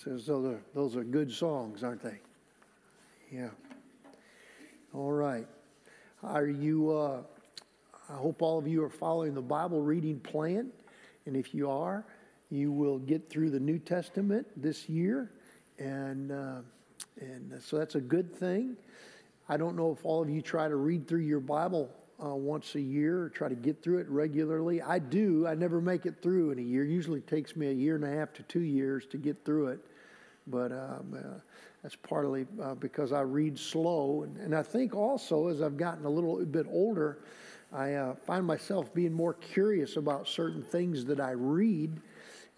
says those are, those are good songs, aren't they? Yeah. All right. Are you, uh, I hope all of you are following the Bible reading plan. And if you are, you will get through the New Testament this year. And, uh, and so that's a good thing. I don't know if all of you try to read through your Bible uh, once a year try to get through it regularly. I do. I never make it through in a year. Usually it takes me a year and a half to two years to get through it. But um, uh, that's partly uh, because I read slow. And, and, I think also as I've gotten a little bit older, I uh, find myself being more curious about certain things that I read.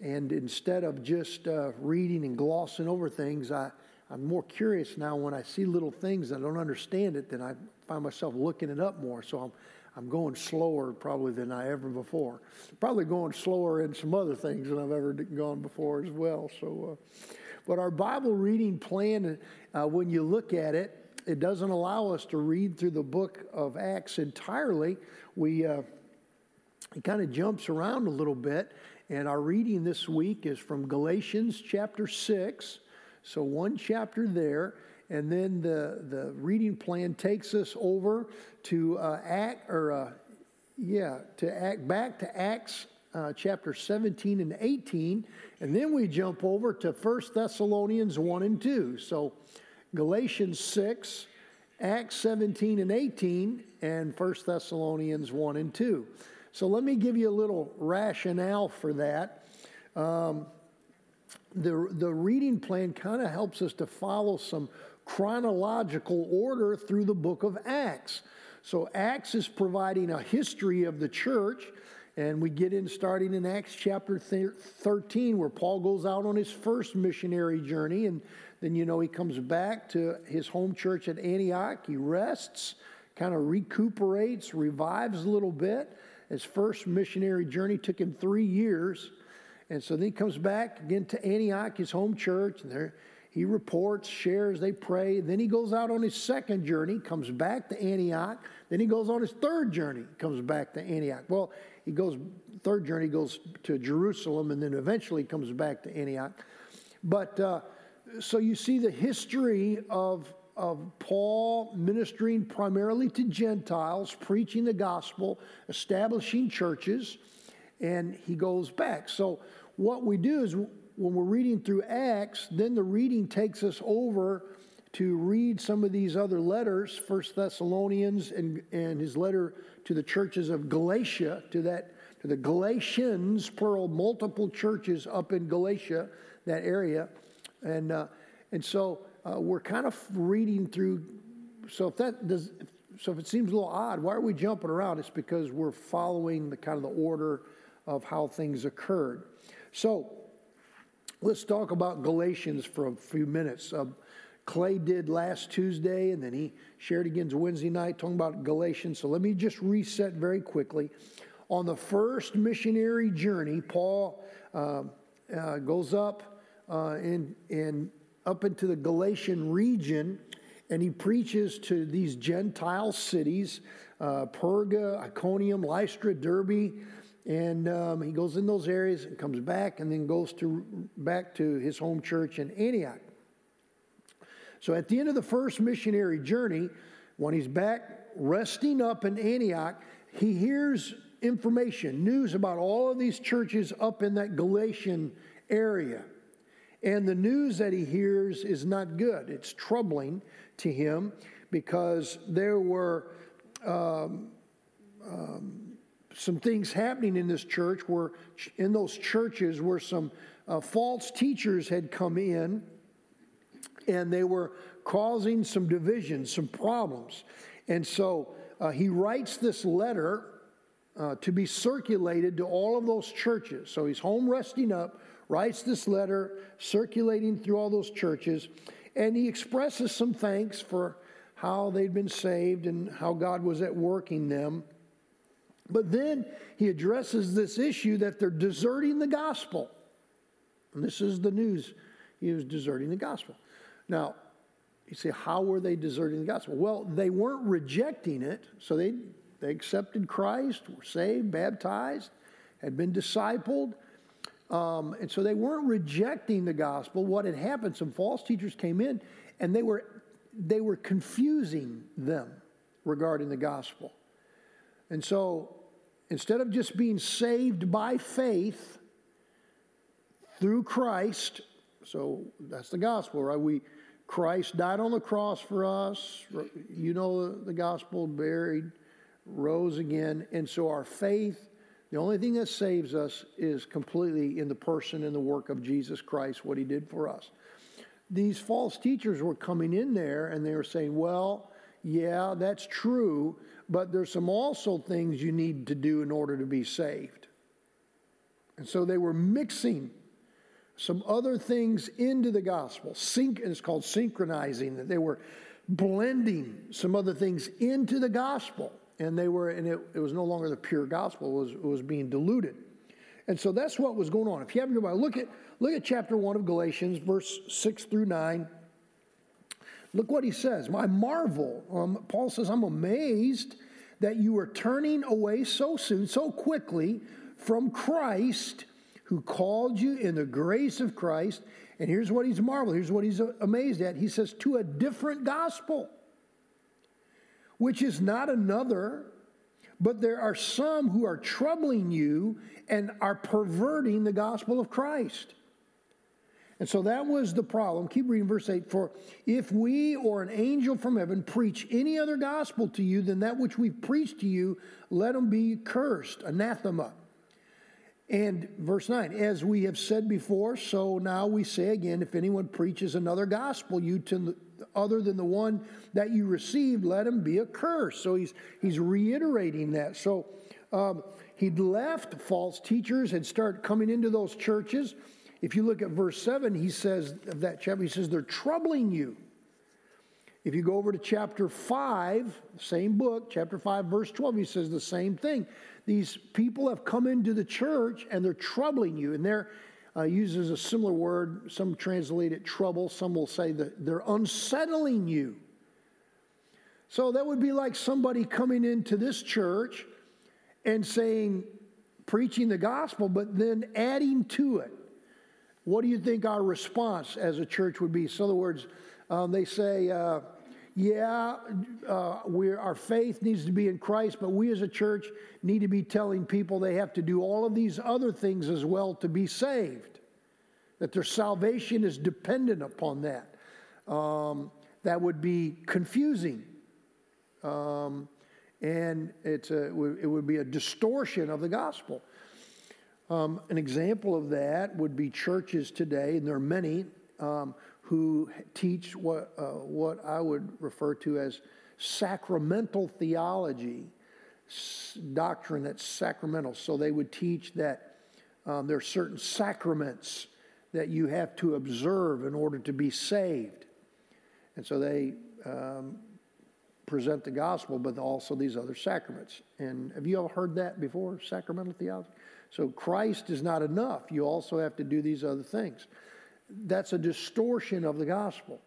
And instead of just uh, reading and glossing over things, I, I'm more curious now when I see little things that I don't understand it, then I find myself looking it up more. So I'm, I'm going slower probably than I ever before. Probably going slower in some other things than I've ever gone before as well. So, uh, but our Bible reading plan, uh, when you look at it, it doesn't allow us to read through the book of Acts entirely. We uh, it kind of jumps around a little bit, and our reading this week is from Galatians chapter six. So one chapter there, and then the, the reading plan takes us over to uh, Act, or uh, yeah, to Act, back to Acts uh, chapter 17 and 18, and then we jump over to 1 Thessalonians 1 and 2. So Galatians 6, Acts 17 and 18, and 1 Thessalonians 1 and 2. So let me give you a little rationale for that. Um, the, the reading plan kind of helps us to follow some chronological order through the book of Acts. So, Acts is providing a history of the church, and we get in starting in Acts chapter 13, where Paul goes out on his first missionary journey. And then, you know, he comes back to his home church at Antioch. He rests, kind of recuperates, revives a little bit. His first missionary journey took him three years. And so then he comes back again to Antioch, his home church, and there he reports, shares, they pray. Then he goes out on his second journey, comes back to Antioch. Then he goes on his third journey, comes back to Antioch. Well, he goes, third journey goes to Jerusalem, and then eventually comes back to Antioch. But uh, so you see the history of, of Paul ministering primarily to Gentiles, preaching the gospel, establishing churches, and he goes back. So what we do is when we're reading through Acts, then the reading takes us over to read some of these other letters, First Thessalonians and, and his letter to the churches of Galatia, to that to the Galatians, plural, multiple churches up in Galatia, that area, and uh, and so uh, we're kind of reading through. So if that does, so if it seems a little odd, why are we jumping around? It's because we're following the kind of the order of how things occurred. So Let's talk about Galatians for a few minutes. Uh, Clay did last Tuesday, and then he shared again Wednesday night talking about Galatians. So let me just reset very quickly. On the first missionary journey, Paul uh, uh, goes up uh, in, in, up into the Galatian region, and he preaches to these Gentile cities uh, Perga, Iconium, Lystra, Derbe, and um, he goes in those areas and comes back and then goes to back to his home church in Antioch. So at the end of the first missionary journey, when he's back resting up in Antioch, he hears information, news about all of these churches up in that Galatian area. And the news that he hears is not good. It's troubling to him because there were um, um, some things happening in this church where in those churches where some uh, false teachers had come in and they were causing some divisions, some problems. And so uh, he writes this letter uh, to be circulated to all of those churches. So he's home resting up, writes this letter, circulating through all those churches, and he expresses some thanks for how they'd been saved and how God was at work in them. But then he addresses this issue that they're deserting the gospel. And this is the news. He was deserting the gospel. Now, you say, how were they deserting the gospel? Well, they weren't rejecting it. So they, they accepted Christ, were saved, baptized, had been discipled. Um, and so they weren't rejecting the gospel. What had happened, some false teachers came in and they were, they were confusing them regarding the gospel. And so instead of just being saved by faith through Christ, so that's the gospel, right? We Christ died on the cross for us. You know the gospel, buried, rose again. And so our faith, the only thing that saves us is completely in the person and the work of Jesus Christ, what he did for us. These false teachers were coming in there and they were saying, well, yeah, that's true, but there's some also things you need to do in order to be saved. And so they were mixing some other things into the gospel. It's called synchronizing, that they were blending some other things into the gospel. And they were, and it, it was no longer the pure gospel, it was, it was being diluted. And so that's what was going on. If you have your Bible, look at, look at chapter 1 of Galatians, verse 6 through 9. Look what he says. I marvel. Um, Paul says, I'm amazed that you are turning away so soon, so quickly from Christ who called you in the grace of Christ. And here's what he's marveled, here's what he's amazed at. He says, to a different gospel, which is not another, but there are some who are troubling you and are perverting the gospel of Christ. And so that was the problem. Keep reading verse 8. For if we or an angel from heaven preach any other gospel to you than that which we've preached to you, let him be cursed, anathema. And verse 9, as we have said before, so now we say again, if anyone preaches another gospel you to other than the one that you received, let him be accursed. So he's he's reiterating that. So um, he'd left false teachers and started coming into those churches. If you look at verse 7, he says of that chapter, he says, they're troubling you. If you go over to chapter 5, same book, chapter 5, verse 12, he says the same thing these people have come into the church and they're troubling you. And they're uh, uses a similar word. Some translate it trouble. Some will say that they're unsettling you. So that would be like somebody coming into this church and saying, preaching the gospel, but then adding to it. What do you think our response as a church would be? So, in other words, um, they say, uh, yeah, uh, our faith needs to be in Christ, but we as a church need to be telling people they have to do all of these other things as well to be saved, that their salvation is dependent upon that. Um, that would be confusing. Um, and it's a, it would be a distortion of the gospel. Um, an example of that would be churches today, and there are many. Um, who teach what, uh, what I would refer to as sacramental theology, doctrine that's sacramental. So they would teach that um, there are certain sacraments that you have to observe in order to be saved. And so they um, present the gospel, but also these other sacraments. And have you all heard that before, sacramental theology? So Christ is not enough. You also have to do these other things that's a distortion of the gospel.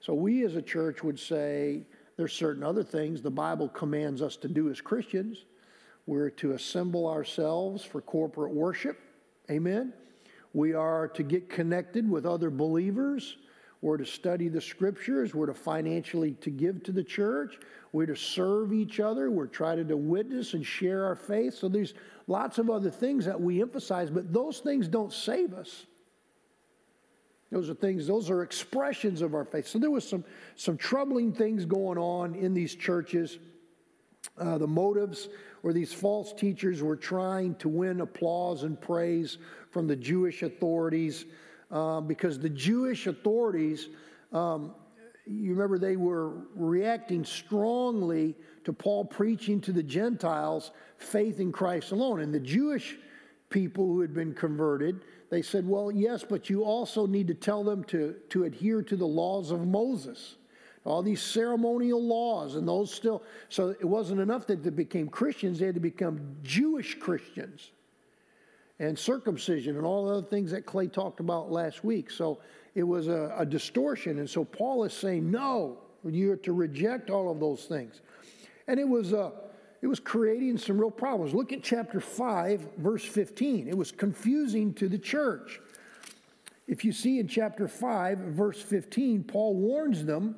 So we as a church would say there's certain other things the Bible commands us to do as Christians. We're to assemble ourselves for corporate worship. Amen. We are to get connected with other believers. We're to study the scriptures. We're to financially to give to the church. We're to serve each other. We're trying to witness and share our faith. So there's lots of other things that we emphasize, but those things don't save us. Those are things, those are expressions of our faith. So there was some, some troubling things going on in these churches. Uh, the motives or these false teachers were trying to win applause and praise from the Jewish authorities uh, because the Jewish authorities, um, you remember, they were reacting strongly to Paul preaching to the Gentiles faith in Christ alone. And the Jewish people who had been converted, they said, Well, yes, but you also need to tell them to, to adhere to the laws of Moses. All these ceremonial laws, and those still. So it wasn't enough that they became Christians, they had to become Jewish Christians. And circumcision and all the other things that Clay talked about last week. So it was a, a distortion. And so Paul is saying, No, you're to reject all of those things. And it was a it was creating some real problems. Look at chapter 5, verse 15. It was confusing to the church. If you see in chapter 5, verse 15, Paul warns them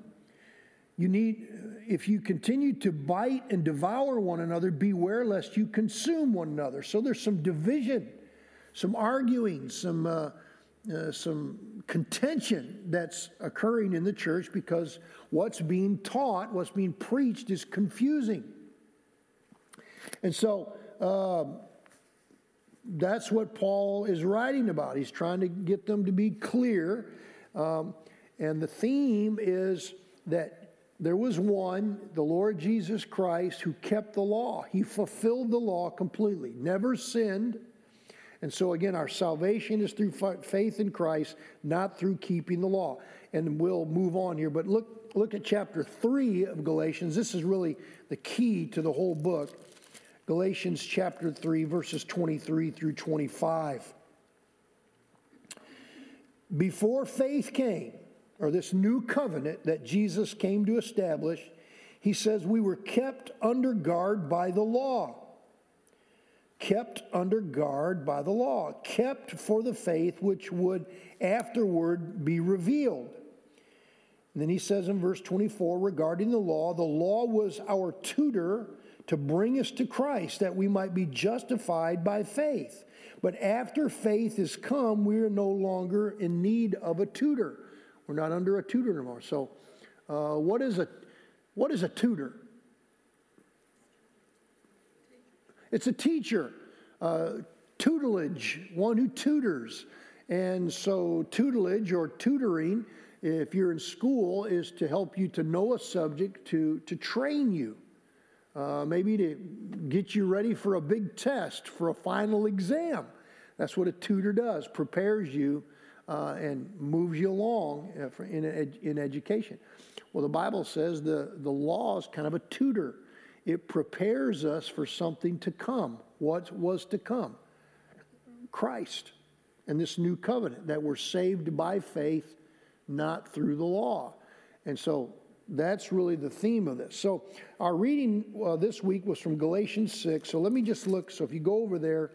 you need, if you continue to bite and devour one another, beware lest you consume one another. So there's some division, some arguing, some, uh, uh, some contention that's occurring in the church because what's being taught, what's being preached is confusing. And so um, that's what Paul is writing about. He's trying to get them to be clear. Um, and the theme is that there was one, the Lord Jesus Christ, who kept the law. He fulfilled the law completely, never sinned. And so, again, our salvation is through faith in Christ, not through keeping the law. And we'll move on here. But look, look at chapter 3 of Galatians. This is really the key to the whole book. Galatians chapter 3, verses 23 through 25. Before faith came, or this new covenant that Jesus came to establish, he says we were kept under guard by the law. Kept under guard by the law, kept for the faith which would afterward be revealed. And then he says in verse 24 regarding the law, the law was our tutor to bring us to Christ that we might be justified by faith. But after faith has come, we are no longer in need of a tutor. We're not under a tutor anymore. So, uh, what is a what is a tutor? It's a teacher, uh, tutelage, one who tutors. And so, tutelage or tutoring, if you're in school, is to help you to know a subject, to, to train you uh, maybe to get you ready for a big test, for a final exam. That's what a tutor does, prepares you uh, and moves you along uh, in, in education. Well, the Bible says the, the law is kind of a tutor. It prepares us for something to come. What was to come? Christ and this new covenant that we're saved by faith, not through the law. And so that's really the theme of this. So, our reading uh, this week was from Galatians 6. So, let me just look. So, if you go over there,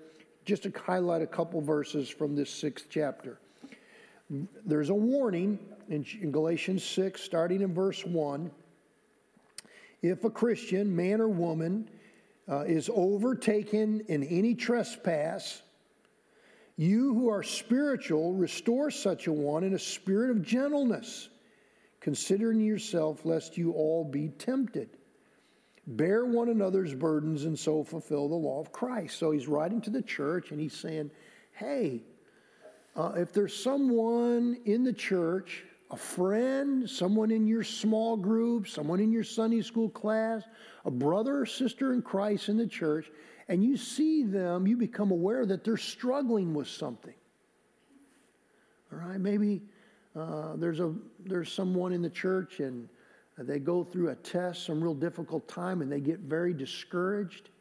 just to highlight a couple verses from this sixth chapter. There's a warning in, in Galatians 6, starting in verse 1. If a Christian, man or woman, uh, is overtaken in any trespass, you who are spiritual, restore such a one in a spirit of gentleness considering yourself, lest you all be tempted. Bear one another's burdens and so fulfill the law of Christ. So he's writing to the church and he's saying, hey, uh, if there's someone in the church, a friend, someone in your small group, someone in your Sunday school class, a brother or sister in Christ in the church, and you see them, you become aware that they're struggling with something. All right, maybe uh, there's, a, there's someone in the church and they go through a test, some real difficult time, and they get very discouraged.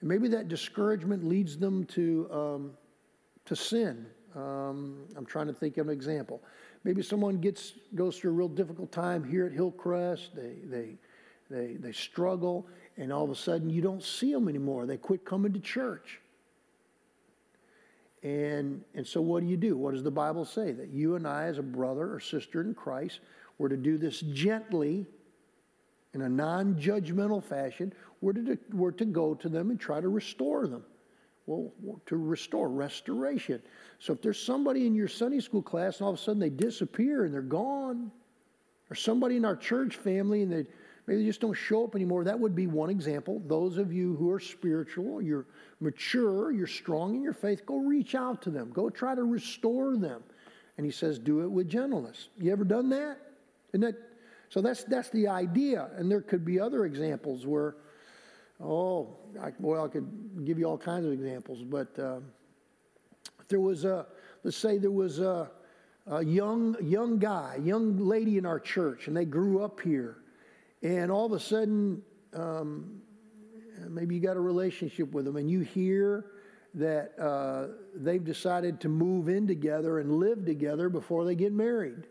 And maybe that discouragement leads them to, um, to sin. Um, I'm trying to think of an example. Maybe someone gets, goes through a real difficult time here at Hillcrest. They, they, they, they struggle, and all of a sudden you don't see them anymore. They quit coming to church. And, and so, what do you do? What does the Bible say? That you and I, as a brother or sister in Christ, were to do this gently, in a non judgmental fashion. We're to, we're to go to them and try to restore them. Well, to restore, restoration. So, if there's somebody in your Sunday school class and all of a sudden they disappear and they're gone, or somebody in our church family and they maybe they just don't show up anymore, that would be one example. Those of you who are spiritual, you're mature, you're strong in your faith, go reach out to them. Go try to restore them. And he says, do it with gentleness. You ever done that? Isn't that so that's that's the idea. And there could be other examples where, oh, I, well, I could give you all kinds of examples, but uh, there was a, let's say there was a, a young young guy, young lady in our church, and they grew up here, and all of a sudden um, maybe you got a relationship with them and you hear that uh, they've decided to move in together and live together before they get married.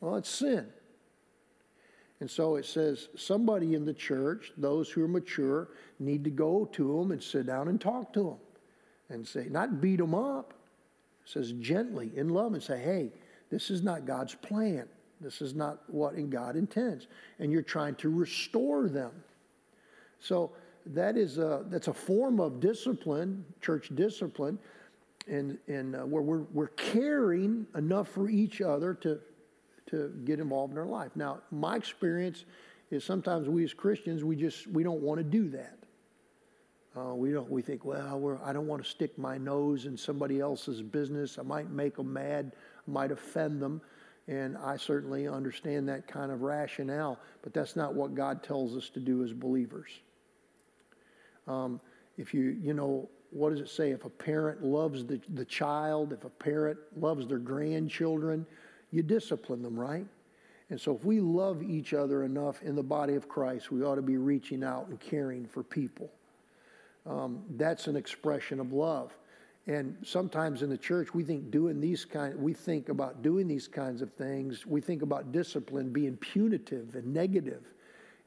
Well, it's sin. And so it says somebody in the church, those who are mature, need to go to them and sit down and talk to them and say, not beat them up. It says gently in love and say, hey, this is not God's plan. This is not what God intends. And you're trying to restore them. So that is a, that's a form of discipline, church discipline, and, and uh, where we're, we're caring enough for each other to, to get involved in our life. Now, my experience is sometimes we as Christians, we just, we don't want to do that. Uh, we don't. We think, well, I don't want to stick my nose in somebody else's business. I might make them mad. I might offend them, and I certainly understand that kind of rationale. But that's not what God tells us to do as believers. Um, if you, you know, what does it say? If a parent loves the, the child, if a parent loves their grandchildren, you discipline them, right? And so if we love each other enough in the body of Christ, we ought to be reaching out and caring for people. Um, that's an expression of love. And sometimes in the church, we think doing these kind, we think about doing these kinds of things. We think about discipline being punitive and negative,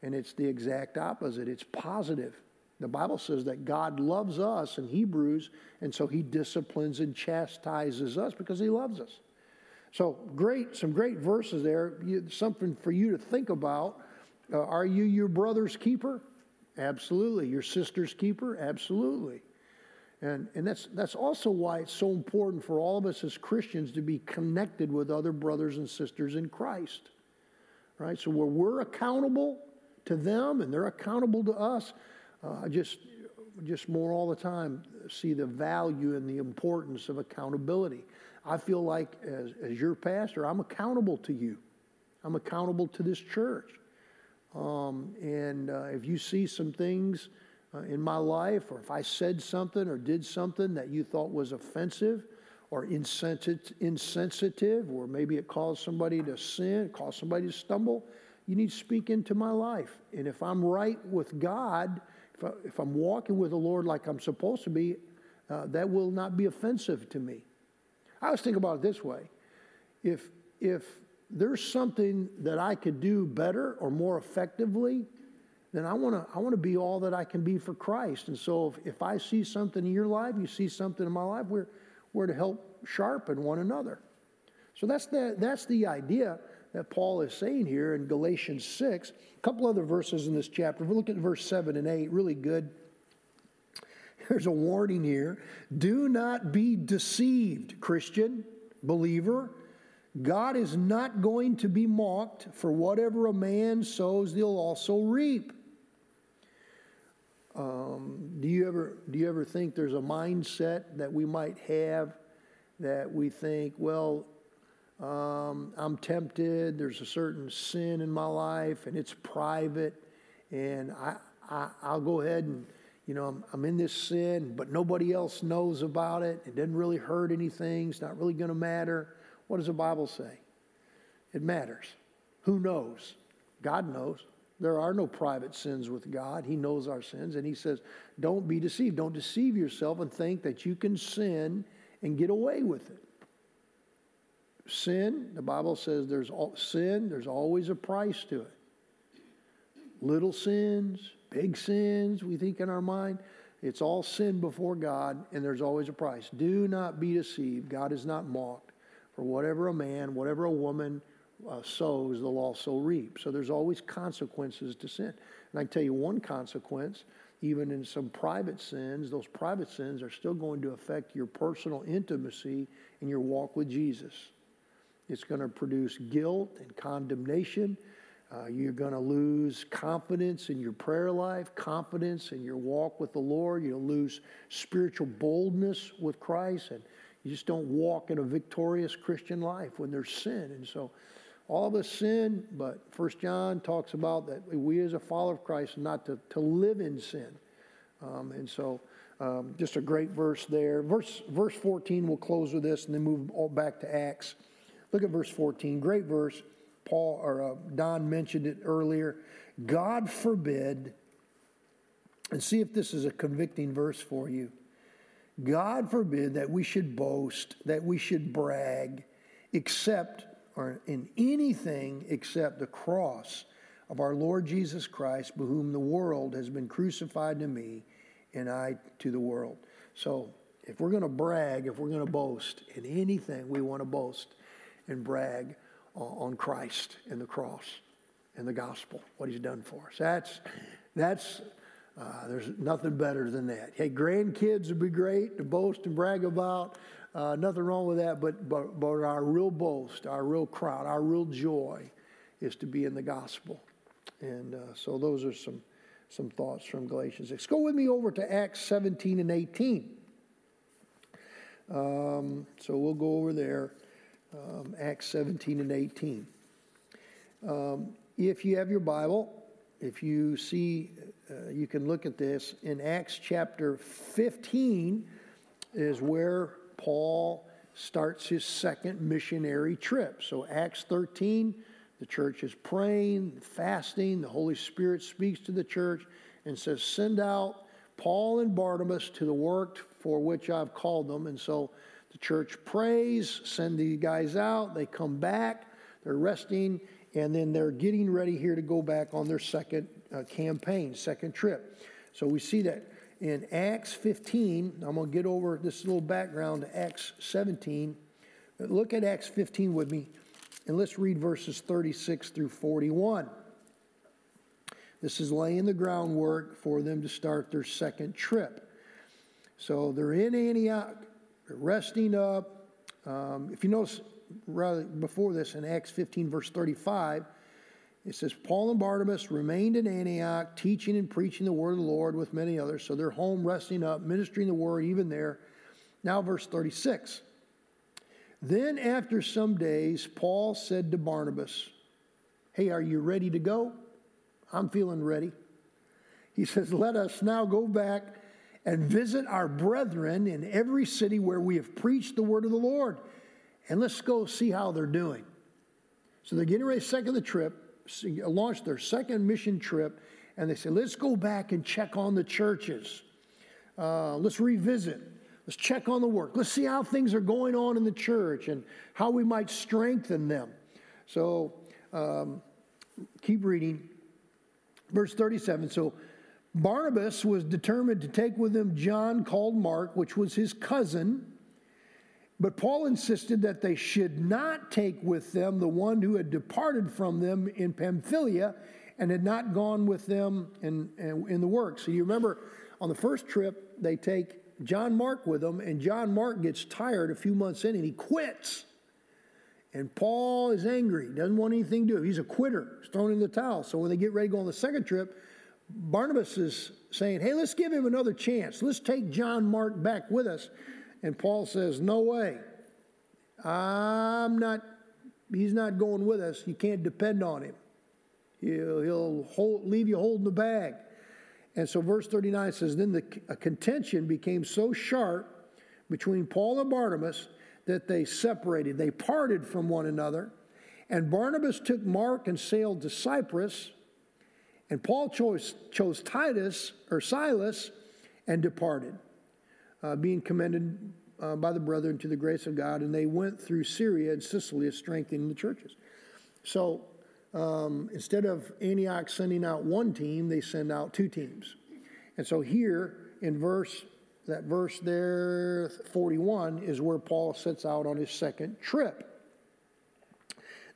and it's the exact opposite. It's positive. The Bible says that God loves us in Hebrews, and so He disciplines and chastises us because He loves us. So great, some great verses there. something for you to think about. Uh, are you your brother's keeper? Absolutely. Your sister's keeper? Absolutely. And, and that's, that's also why it's so important for all of us as Christians to be connected with other brothers and sisters in Christ. Right? So where we're accountable to them and they're accountable to us, uh, just, just more all the time see the value and the importance of accountability. I feel like as, as your pastor, I'm accountable to you. I'm accountable to this church. Um, and uh, if you see some things uh, in my life, or if I said something or did something that you thought was offensive or insensitive, or maybe it caused somebody to sin, caused somebody to stumble, you need to speak into my life. And if I'm right with God, if, I, I'm walking with the Lord like I'm supposed to be, uh, that will not be offensive to me. I always think about it this way. If, if there's something that I could do better or more effectively, then I want to I want to be all that I can be for Christ. And so if, if I see something in your life, you see something in my life, we're, we're to help sharpen one another. So that's the, that's the idea that Paul is saying here in Galatians 6. A couple other verses in this chapter. If we look at verse 7 and 8, really good. There's a warning here. Do not be deceived, Christian, believer. God is not going to be mocked, for whatever a man sows, he'll also reap. Um, do you ever do you ever think there's a mindset that we might have that we think, well, um, I'm tempted. There's a certain sin in my life, and it's private, and I, I will go ahead and you know I'm, I'm in this sin, but nobody else knows about it. It doesn't really hurt anything. It's not really going to matter. What does the Bible say? It matters. Who knows? God knows. There are no private sins with God. He knows our sins. And He says, don't be deceived. Don't deceive yourself and think that you can sin and get away with it. Sin, the Bible says there's all, sin, there's always a price to it. Little sins, big sins, we think in our mind, it's all sin before God, and there's always a price. Do not be deceived. God is not mocked. For whatever a man, whatever a woman uh, sows, they'll also reap. So there's always consequences to sin. And I can tell you one consequence, even in some private sins, those private sins are still going to affect your personal intimacy and your walk with Jesus. It's going to produce guilt and condemnation. Uh, you're going to lose confidence in your prayer life, confidence in your walk with the Lord. You'll lose spiritual boldness with Christ. And you just don't walk in a victorious Christian life when there's sin. And so all of us sin, but First John talks about that we as a follower of Christ not to, to live in sin. Um, and so um, just a great verse there. Verse, verse 14, we'll close with this and then move all back to Acts. Look at verse 14. Great verse. Paul or uh, Don mentioned it earlier. God forbid, and see if this is a convicting verse for you. God forbid that we should boast, that we should brag, except or in anything except the cross of our Lord Jesus Christ, by whom the world has been crucified to me, and I to the world. So, if we're going to brag, if we're going to boast in anything, we want to boast and brag on Christ and the cross and the gospel, what He's done for us. That's that's uh, there's nothing better than that. Hey, grandkids would be great to boast and brag about. Uh, nothing wrong with that, but, but, but our real boast, our real crown, our real joy is to be in the gospel. And uh, so those are some, some thoughts from Galatians 6. Go with me over to Acts 17 and 18. Um, so we'll go over there, um, Acts 17 and 18. Um, if you have your Bible, if you see, uh, you can look at this. In Acts chapter 15 is where Paul starts his second missionary trip. So, Acts 13, the church is praying, fasting, the Holy Spirit speaks to the church and says, Send out Paul and Barnabas to the work for which I've called them. And so the church prays, send the guys out, they come back, they're resting, and then they're getting ready here to go back on their second uh, campaign, second trip. So we see that in Acts 15. I'm going to get over this little background to Acts 17. Look at Acts 15 with me, and let's read verses 36 through 41. This is laying the groundwork for them to start their second trip. So they're in Antioch, resting up. Um, if you notice, rather before this in Acts 15, verse 35, it says, Paul and Barnabas remained in Antioch, teaching and preaching the word of the Lord with many others. So they're home, resting up, ministering the word even there. Now, verse 36. Then, after some days, Paul said to Barnabas, Hey, are you ready to go? I'm feeling ready. He says, Let us now go back and visit our brethren in every city where we have preached the word of the Lord. And let's go see how they're doing. So they're getting ready second the trip launched their second mission trip, and they said, let's go back and check on the churches. Uh, let's revisit. Let's check on the work. Let's see how things are going on in the church and how we might strengthen them. So um, keep reading. Verse 37. So Barnabas was determined to take with him John called Mark, which was his cousin but Paul insisted that they should not take with them the one who had departed from them in Pamphylia and had not gone with them in, in, the work. So you remember on the first trip, they take John Mark with them, and John Mark gets tired a few months in and he quits. And Paul is angry, doesn't want anything to do. He's a quitter, he's thrown in the towel. So when they get ready to go on the second trip, Barnabas is saying, Hey, let's give him another chance. Let's take John Mark back with us. And Paul says, No way. I'm not, he's not going with us. You can't depend on him. He'll, he'll hold, leave you holding the bag. And so verse 39 says, Then the contention became so sharp between Paul and Barnabas that they separated. They parted from one another. And Barnabas took Mark and sailed to Cyprus. And Paul chose, chose Titus or Silas and departed uh, being commended uh, by the brethren to the grace of God, and they went through Syria and Cilicia, strengthening the churches. So um, instead of Antioch sending out one team, they send out two teams. And so here in verse, that verse there, 41, is where Paul sets out on his second trip.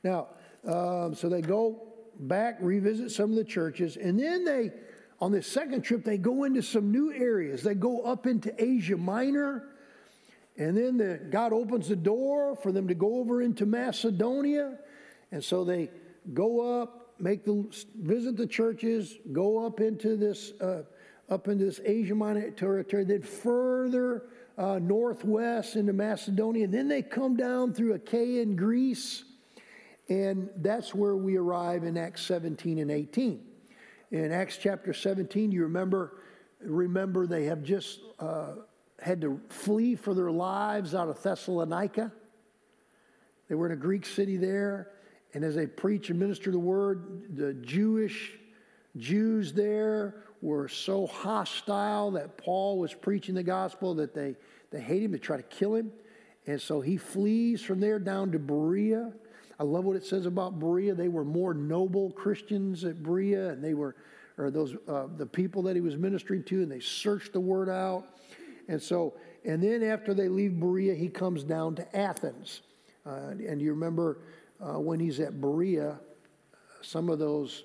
Now, um, so they go back, revisit some of the churches, and then they on this second trip, they go into some new areas. They go up into Asia Minor, and then the, God opens the door for them to go over into Macedonia. And so they go up, make the visit the churches, go up into this uh, up into this Asia Minor territory, then further uh, northwest into Macedonia. Then they come down through Achaia and Greece, and that's where we arrive in Acts 17 and 18 in Acts chapter 17, you remember, remember they have just uh, had to flee for their lives out of Thessalonica. They were in a Greek city there, and as they preach and minister the word, the Jewish Jews there were so hostile that Paul was preaching the gospel that they, they hate him, they try to kill him. And so he flees from there down to Berea. I love what it says about Berea. They were more noble Christians at Berea, and they were, or those, uh, the people that he was ministering to, and they searched the word out. And so, and then after they leave Berea, he comes down to Athens. Uh, and you remember uh, when he's at Berea, some of those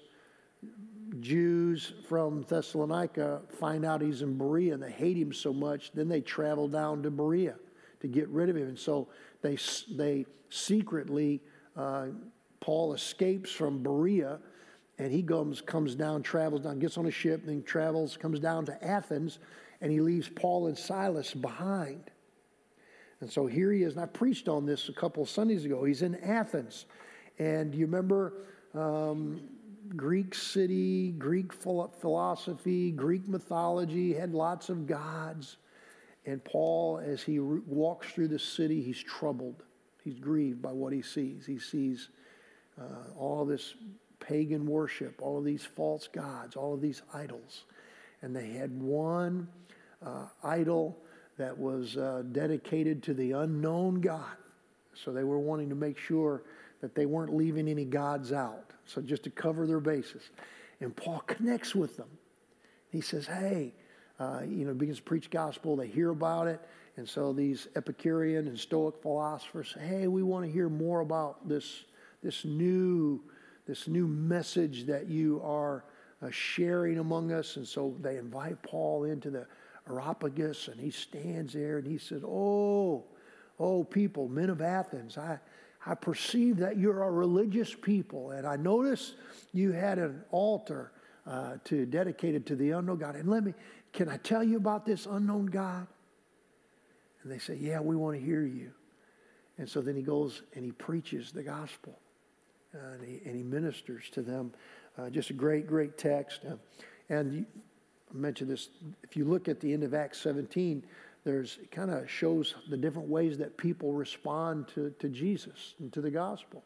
Jews from Thessalonica find out he's in Berea and they hate him so much, then they travel down to Berea to get rid of him. And so they, they secretly, uh, Paul escapes from Berea and he comes, comes down, travels down, gets on a ship, then travels, comes down to Athens, and he leaves Paul and Silas behind. And so here he is, and I preached on this a couple of Sundays ago. He's in Athens. And you remember um, Greek city, Greek philosophy, Greek mythology, had lots of gods. And Paul, as he walks through the city, he's troubled. He's grieved by what he sees. He sees uh, all this pagan worship, all of these false gods, all of these idols. And they had one uh, idol that was uh, dedicated to the unknown God. So they were wanting to make sure that they weren't leaving any gods out. So just to cover their bases. And Paul connects with them. He says, hey, uh, you know, begins to preach gospel. They hear about it. And so these Epicurean and Stoic philosophers say, hey, we want to hear more about this, this, new, this new message that you are uh, sharing among us. And so they invite Paul into the Areopagus, and he stands there and he says, Oh, oh, people, men of Athens, I, I perceive that you're a religious people, and I notice you had an altar uh, to dedicated to the unknown God. And let me, can I tell you about this unknown God? And they say, Yeah, we want to hear you. And so then he goes and he preaches the gospel, uh, and, he, and he ministers to them. Uh, just a great, great text. Uh, and you, I mentioned this. If you look at the end of Acts 17, there's kind of shows the different ways that people respond to, to Jesus and to the gospel.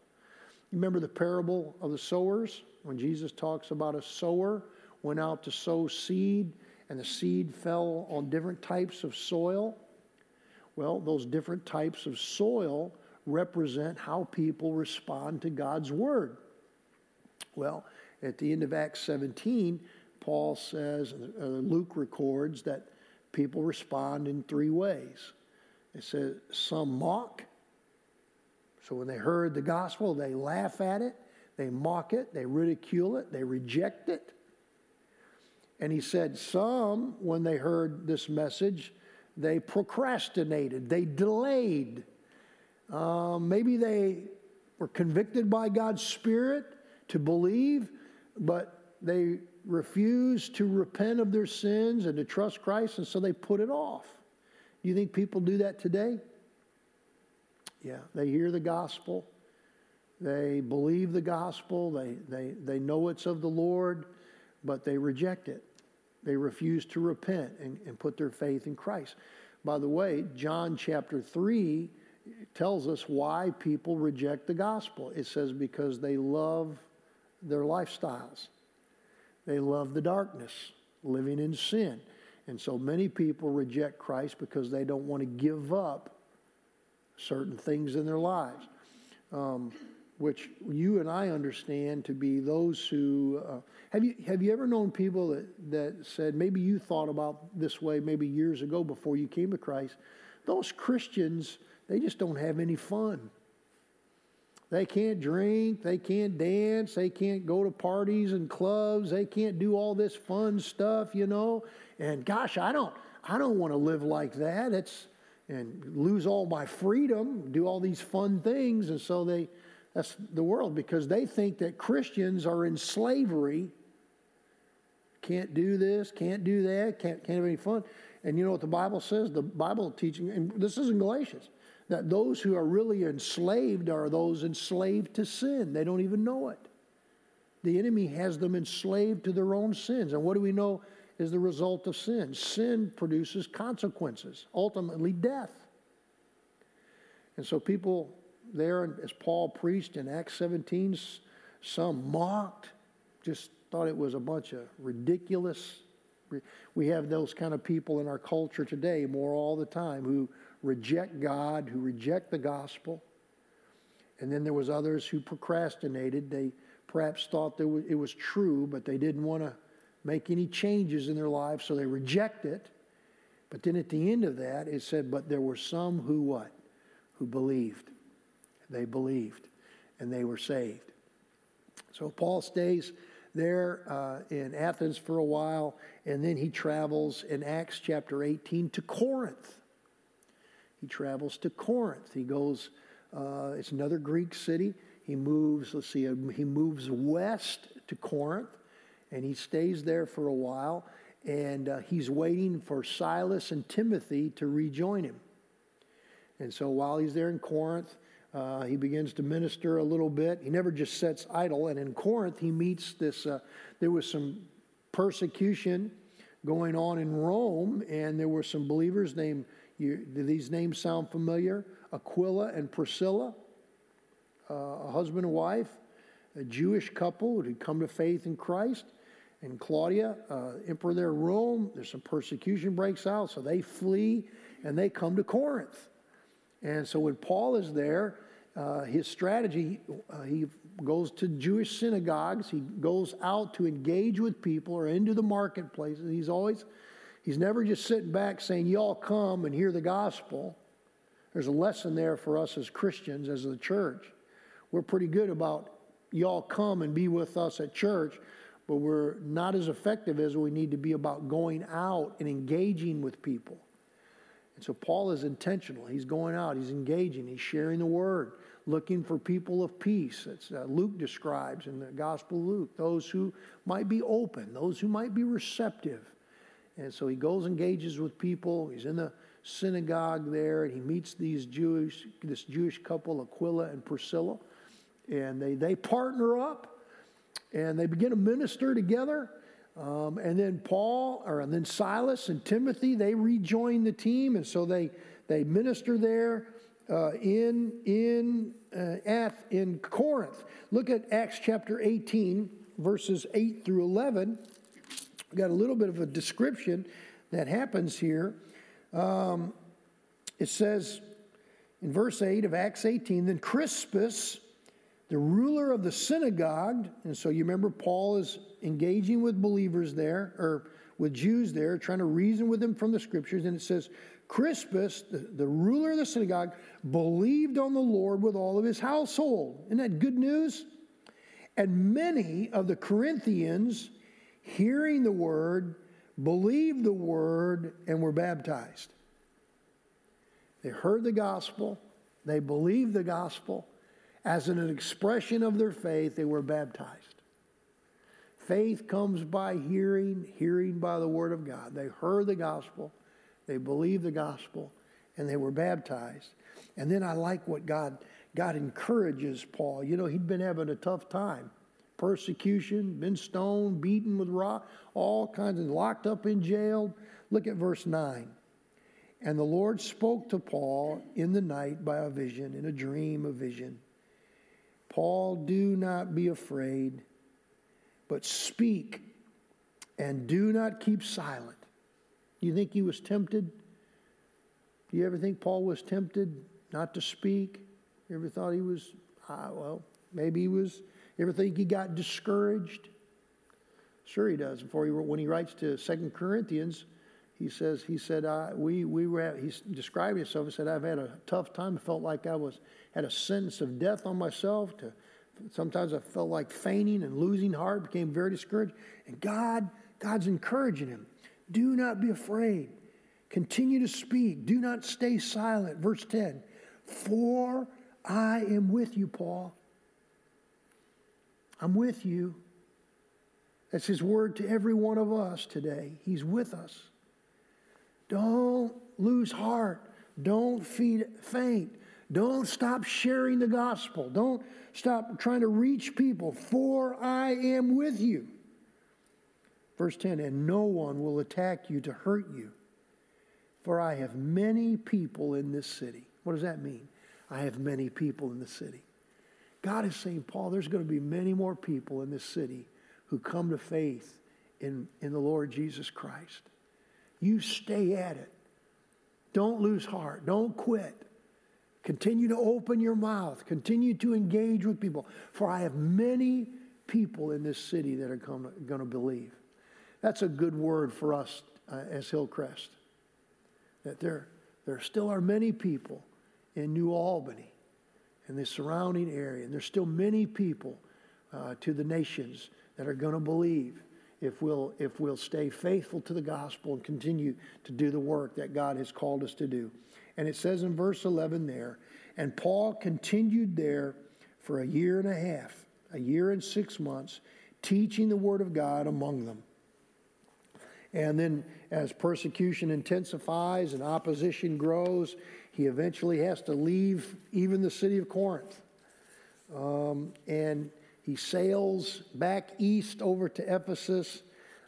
You remember the parable of the sowers when Jesus talks about a sower went out to sow seed and the seed fell on different types of soil? Well, those different types of soil represent how people respond to God's word. Well, at the end of Acts 17, Paul says, uh, Luke records that people respond in three ways. It says some mock. So when they heard the gospel, they laugh at it, they mock it, they ridicule it, they reject it. And he said, some, when they heard this message, they procrastinated, they delayed. Um, maybe they were convicted by God's Spirit to believe, but they refused to repent of their sins and to trust Christ, and so they put it off. Do you think people do that today? Yeah, they hear the gospel, they believe the gospel, they, they, they know it's of the Lord, but they reject it. They refuse to repent and, and put their faith in Christ. By the way, John chapter 3 tells us why people reject the gospel. It says because they love their lifestyles. They love the darkness, living in sin. And so many people reject Christ because they don't want to give up certain things in their lives, um, which you and I understand to be those who. Uh, have, you, have you ever known people that, that said, maybe you thought about this way maybe years ago before you came to Christ? Those Christians, they just don't have any fun. They can't drink, they can't dance, they can't go to parties and clubs, they can't do all this fun stuff, you know. And gosh, I don't I don't want to live like that. It's and lose all my freedom, do all these fun things, and so they that's the world because they think that Christians are in slavery. Can't do this, can't do that, can't can't have any fun. And you know what the Bible says? The Bible teaching, and this is in Galatians that those who are really enslaved are those enslaved to sin. They don't even know it. The enemy has them enslaved to their own sins. And what do we know is the result of sin? Sin produces consequences, ultimately, death. And so, people there, as Paul preached in Acts 17, some mocked, just thought it was a bunch of ridiculous. We have those kind of people in our culture today more all the time who reject God, who reject the gospel. And then there was others who procrastinated. They perhaps thought that it was true, but they didn't want to make any changes in their lives, so they reject it. But then at the end of that, it said, but there were some who what? Who believed. They believed, and they were saved. So Paul stays there uh, in Athens for a while, and then he travels in Acts chapter 18 to Corinth. He travels to Corinth. He goes, uh, it's another Greek city. He moves, let's see, he moves west to Corinth, and he stays there for a while, and uh, he's waiting for Silas and Timothy to rejoin him. And so while he's there in Corinth, uh, he begins to minister a little bit. He never just sits idle. And in Corinth, he meets this, uh, there was some persecution going on in Rome, and there were some believers named, you, do these names sound familiar? Aquila and Priscilla, uh, a husband and wife, a Jewish couple who had come to faith in Christ. And Claudius, uh, emperor there Rome, there's some persecution breaks out, so they flee and they come to Corinth. And so when Paul is there, uh, his strategy, uh, he goes to Jewish synagogues, he goes out to engage with people or into the marketplaces. He's always, he's never just sitting back saying, Y'all come and hear the gospel. There's a lesson there for us as Christians, as the church. We're pretty good about y'all come and be with us at church, but we're not as effective as we need to be about going out and engaging with people. And so Paul is intentional. He's going out, he's engaging, he's sharing the word, looking for people of peace. That's uh, Luke describes in the Gospel of Luke, those who might be open, those who might be receptive. And so he goes, and engages with people. He's in the synagogue there, and he meets these Jewish, this Jewish couple, Aquila and Priscilla, and they, they partner up, and they begin to minister together. Um, and then Paul, or and then Silas and Timothy, they rejoin the team, and so they they minister there uh, in in uh, at in Corinth. Look at Acts chapter 18, verses 8 through 11. We got a little bit of a description that happens here. Um, it says in verse 8 of Acts 18, then Crispus the ruler of the synagogue, and so you remember Paul is engaging with believers there, or with Jews there, trying to reason with them from the scriptures, and it says, Crispus, the, the ruler of the synagogue, believed on the Lord with all of his household. Isn't that good news? And many of the Corinthians, hearing the word, believed the word and were baptized. They heard the gospel, they believed the gospel, as an expression of their faith, they were baptized. Faith comes by hearing, hearing by the word of God. They heard the gospel, they believed the gospel, and they were baptized. And then I like what God God encourages Paul. You know, he'd been having a tough time. Persecution, been stoned, beaten with rock, all kinds of locked up in jail. Look at verse 9. And the Lord spoke to Paul in the night by a vision, in a dream, a vision. Paul, do not be afraid, but speak and do not keep silent. You think he was tempted? Do you ever think Paul was tempted not to speak? You ever thought he was, ah, well, maybe he was, you ever think he got discouraged? Sure, he does. Before he, when he writes to Second Corinthians, he says, he said, we, we were, he's describing himself, he said, I've had a tough time. I felt like I was had a sentence of death on myself. To, sometimes I felt like fainting and losing heart, became very discouraged. And God, God's encouraging him. Do not be afraid. Continue to speak. Do not stay silent. Verse 10 For I am with you, Paul. I'm with you. That's his word to every one of us today. He's with us. Don't lose heart. Don't feed, faint. Don't stop sharing the gospel. Don't stop trying to reach people, for I am with you. Verse 10 And no one will attack you to hurt you, for I have many people in this city. What does that mean? I have many people in the city. God is saying, Paul, there's going to be many more people in this city who come to faith in, in the Lord Jesus Christ. You stay at it. Don't lose heart. Don't quit. Continue to open your mouth. Continue to engage with people. For I have many people in this city that are going to believe. That's a good word for us uh, as Hillcrest. That there, there still are many people in New Albany and the surrounding area, and there's still many people uh, to the nations that are going to believe if we'll, if we'll stay faithful to the gospel and continue to do the work that God has called us to do. And it says in verse 11 there, and Paul continued there for a year and a half, a year and six months, teaching the word of God among them. And then, as persecution intensifies and opposition grows, he eventually has to leave even the city of Corinth. Um, and he sails back east over to Ephesus,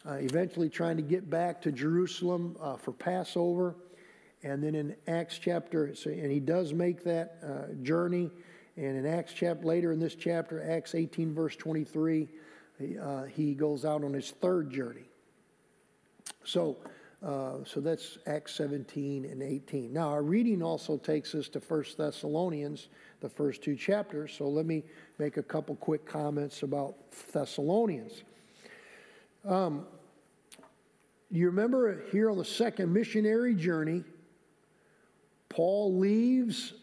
uh, eventually trying to get back to Jerusalem uh, for Passover. And then in Acts chapter, and he does make that uh, journey. And in Acts chapter, later in this chapter, Acts 18, verse 23, he, uh, he goes out on his third journey. So, uh, so that's Acts 17 and 18. Now, our reading also takes us to 1 Thessalonians, the first two chapters. So let me make a couple quick comments about Thessalonians. Um, you remember here on the second missionary journey, Paul leaves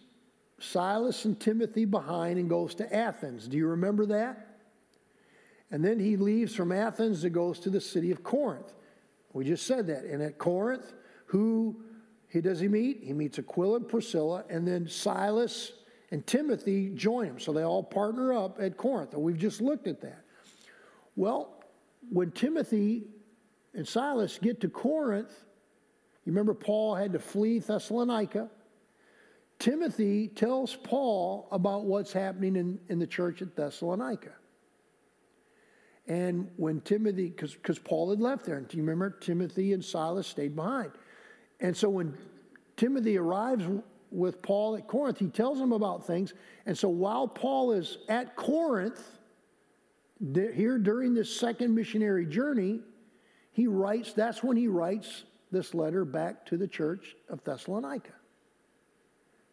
Silas and Timothy behind and goes to Athens. Do you remember that? And then he leaves from Athens and goes to the city of Corinth. We just said that. And at Corinth, who he does he meet? He meets Aquila and Priscilla, and then Silas and Timothy join him. So they all partner up at Corinth. And we've just looked at that. Well, when Timothy and Silas get to Corinth, you remember Paul had to flee Thessalonica. Timothy tells Paul about what's happening in, in the church at Thessalonica. And when Timothy, because Paul had left there, and do you remember Timothy and Silas stayed behind? And so when Timothy arrives with Paul at Corinth, he tells him about things. And so while Paul is at Corinth, here during this second missionary journey, he writes, that's when he writes this letter back to the church of Thessalonica.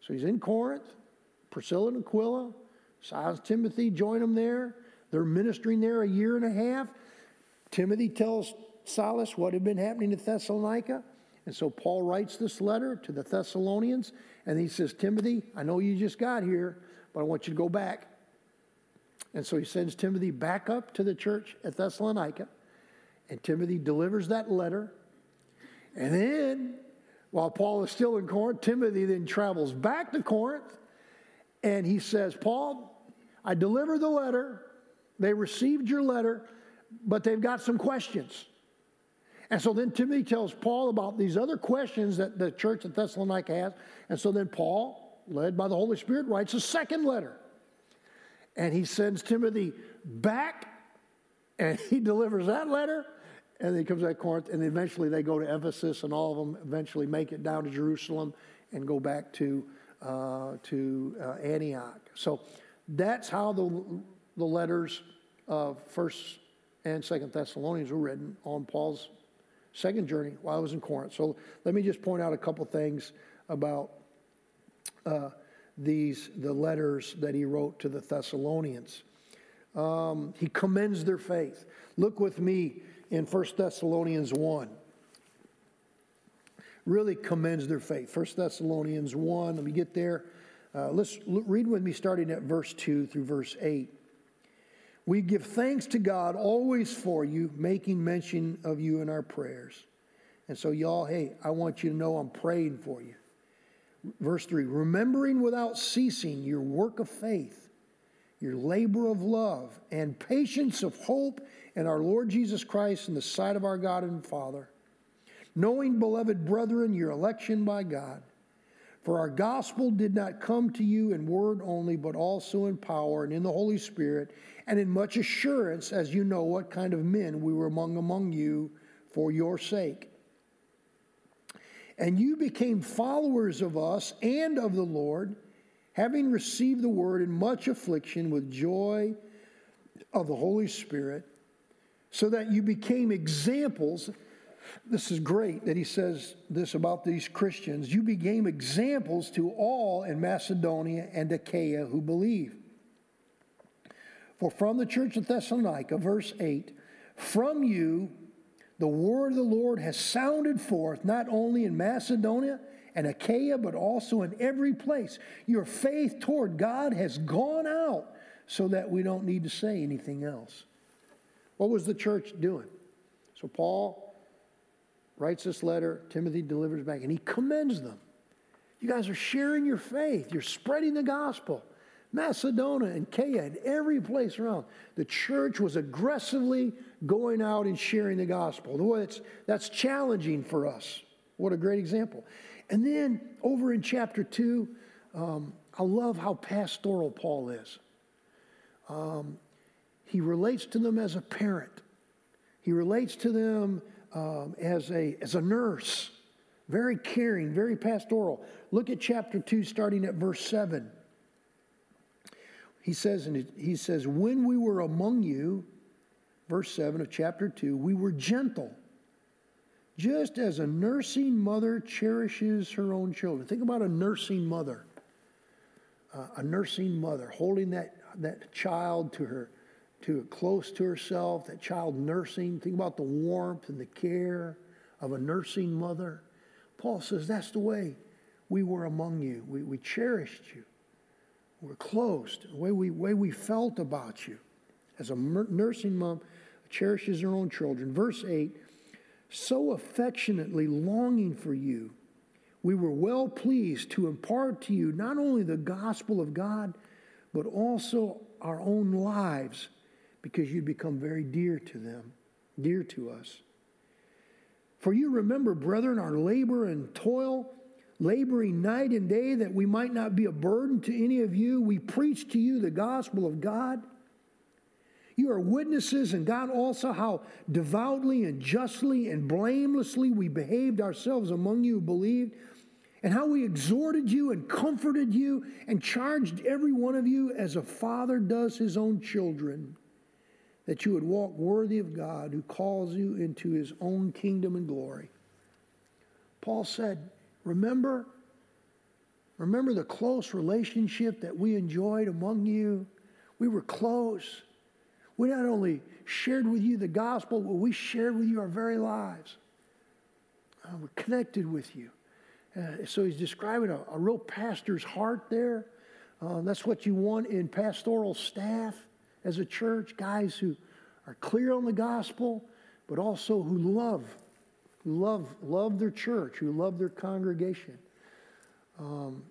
So he's in Corinth, Priscilla and Aquila, Silas Timothy join him there. They're ministering there a year and a half. Timothy tells Silas what had been happening to Thessalonica. And so Paul writes this letter to the Thessalonians, and he says, Timothy, I know you just got here, but I want you to go back. And so he sends Timothy back up to the church at Thessalonica, and Timothy delivers that letter. And then, while Paul is still in Corinth, Timothy then travels back to Corinth, and he says, Paul, I delivered the letter, they received your letter, but they've got some questions. And so then Timothy tells Paul about these other questions that the church at Thessalonica has. And so then Paul, led by the Holy Spirit, writes a second letter. And he sends Timothy back and he delivers that letter. And then he comes back to Corinth, and eventually they go to Ephesus, and all of them eventually make it down to Jerusalem and go back to, uh, to uh, Antioch. So that's how the the letters of First and Second Thessalonians were written on Paul's second journey while I was in Corinth. So let me just point out a couple things about uh, these the letters that he wrote to the Thessalonians. Um, he commends their faith. Look with me in First Thessalonians 1. Really commends their faith. First Thessalonians 1, let me get there. Uh, let's read with me starting at verse 2 through verse 8. We give thanks to God always for you, making mention of you in our prayers. And so, y'all, hey, I want you to know I'm praying for you. Verse 3 remembering without ceasing your work of faith, your labor of love, and patience of hope in our Lord Jesus Christ in the sight of our God and Father. Knowing, beloved brethren, your election by God. For our gospel did not come to you in word only, but also in power and in the Holy Spirit and in much assurance, as you know what kind of men we were among among you for your sake. And you became followers of us and of the Lord, having received the word in much affliction with joy of the Holy Spirit, so that you became examples this is great that he says this about these Christians. You became examples to all in Macedonia and Achaia who believe. For from the church of Thessalonica, verse 8, from you the word of the Lord has sounded forth, not only in Macedonia and Achaia, but also in every place. Your faith toward God has gone out so that we don't need to say anything else. What was the church doing? So, Paul writes this letter, Timothy delivers back, and he commends them. You guys are sharing your faith, you're spreading the gospel. Macedonia and Achaia and every place around. The church was aggressively going out and sharing the gospel. That's, that's challenging for us. What a great example. And then over in chapter 2, um, I love how pastoral Paul is. Um, he relates to them as a parent, he relates to them um, as, a, as a nurse, very caring, very pastoral. Look at chapter 2, starting at verse 7. He says, and he says, When we were among you, verse 7 of chapter 2, we were gentle, just as a nursing mother cherishes her own children. Think about a nursing mother. Uh, a nursing mother holding that, that child to her to close to herself, that child nursing. Think about the warmth and the care of a nursing mother. Paul says that's the way we were among you. We, we cherished you. We're close. The way we, way we felt about you. As a nursing mom cherishes her own children. Verse 8 so affectionately longing for you, we were well pleased to impart to you not only the gospel of God, but also our own lives because you become very dear to them, dear to us. For you remember, brethren, our labor and toil, laboring night and day that we might not be a burden to any of you. We preach to you the gospel of God. You are witnesses, and God also, how devoutly and justly and blamelessly we behaved ourselves among you who believed, and how we exhorted you and comforted you and charged every one of you as a father does his own children that you would walk worthy of God who calls you into his own kingdom and glory. Paul said, Remember, remember the close relationship that we enjoyed among you. We were close. We not only shared with you the gospel, but we shared with you our very lives. Uh, we're connected with you. Uh, so he's describing a, a, real pastor's heart there. Uh, that's what you want in pastoral staff as a church, guys who are clear on the gospel, but also who love, love, love their church, who love their congregation. Um,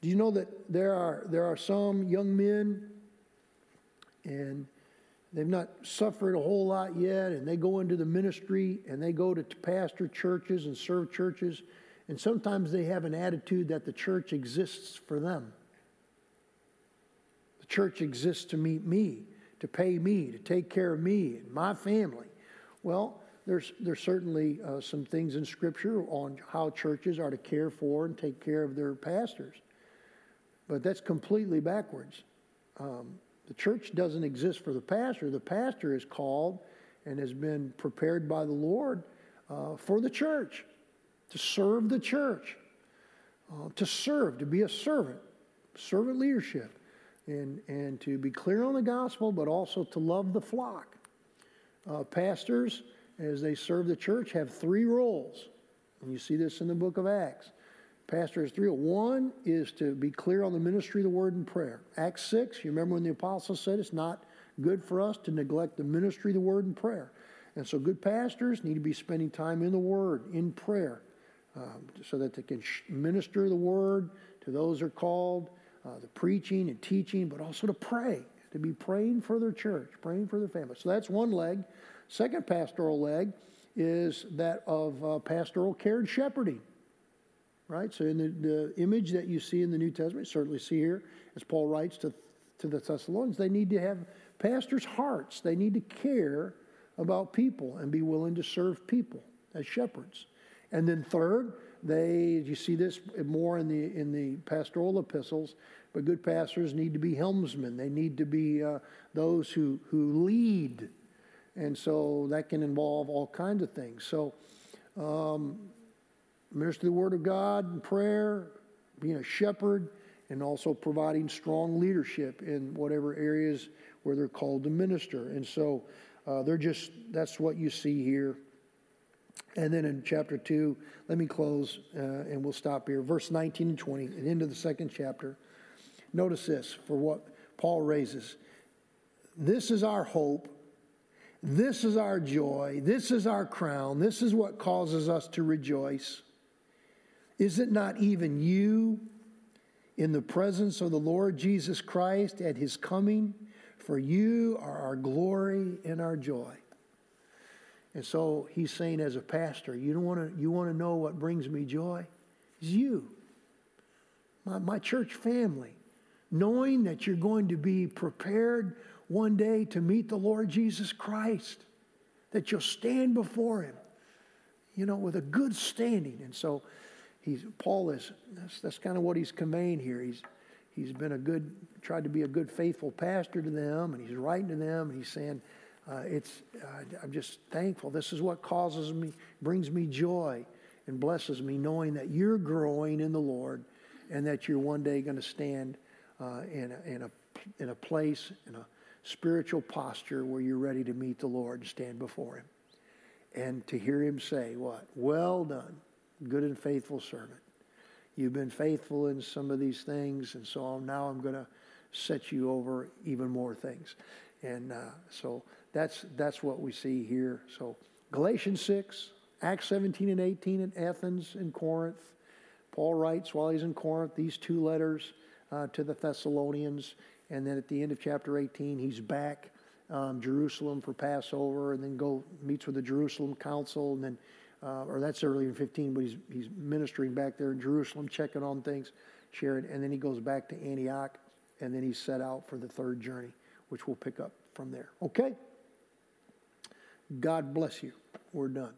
do you know that there are, there are some young men and they've not suffered a whole lot yet, and they go into the ministry and they go to pastor churches and serve churches, and sometimes they have an attitude that the church exists for them. The church exists to meet me, to pay me, to take care of me and my family. Well, there's, there's certainly uh, some things in Scripture on how churches are to care for and take care of their pastors. But that's completely backwards. Um, the church doesn't exist for the pastor. The pastor is called and has been prepared by the Lord uh, for the church, to serve the church, uh, to serve, to be a servant, servant leadership and, and to be clear on the gospel, but also to love the flock. Uh, pastors, as they serve the church, have three roles. And you see this in the book of Acts. Pastor has three. One is to be clear on the ministry of the word and prayer. Acts 6, you remember when the apostles said it's not good for us to neglect the ministry of the word and prayer. And so good pastors need to be spending time in the word, in prayer, um, so that they can minister the word to those who are called uh, the preaching and teaching, but also to pray, to be praying for their church, praying for their family. So that's one leg. Second pastoral leg is that of uh, pastoral care and shepherding. Right? So, in the, the image that you see in the New Testament, certainly see here, as Paul writes to, to the Thessalonians, they need to have pastors' hearts. They need to care about people and be willing to serve people as shepherds. And then, third, they, you see this more in the, in the pastoral epistles, but good pastors need to be helmsmen. They need to be uh, those who, who lead. And so that can involve all kinds of things. So um, minister the Word of God and prayer, being a shepherd, and also providing strong leadership in whatever areas where they're called to minister. And so uh, they're just, that's what you see here. And then in chapter 2, let me close uh, and we'll stop here. Verse 19 and 20, and into the second chapter. Notice this for what Paul raises. This is our hope. This is our joy. This is our crown. This is what causes us to rejoice. Is it not even you in the presence of the Lord Jesus Christ at his coming? For you are our glory and our joy. And so he's saying, as a pastor, you don't want to you want to know what brings me joy? It's you, my, my church family, knowing that you're going to be prepared one day to meet the Lord Jesus Christ, that you'll stand before him, you know, with a good standing. And so he's Paul is that's, that's kind of what he's conveying here. He's he's been a good tried to be a good faithful pastor to them, and he's writing to them, and he's saying uh, it's, uh, I'm just thankful. This is what causes me, brings me joy and blesses me, knowing that you're growing in the Lord and that you're one day going to stand uh, in, a, in, a, in a place, in a spiritual posture where you're ready to meet the Lord and stand before Him. And to hear Him say, What? Well done, good and faithful servant. You've been faithful in some of these things, and so now I'm going to set you over even more things. And uh, so that's, that's what we see here. So Galatians 6, Acts 17 and 18 in Athens and Corinth. Paul writes while he's in Corinth these two letters uh, to the Thessalonians. And then at the end of chapter 18, he's back um, Jerusalem for Passover and then go meets with the Jerusalem council. And then, uh, or that's early in 15, but he's, he's ministering back there in Jerusalem, checking on things, sharing. And then he goes back to Antioch and then he's set out for the third journey, which we'll pick up from there. Okay? God bless you. We're done.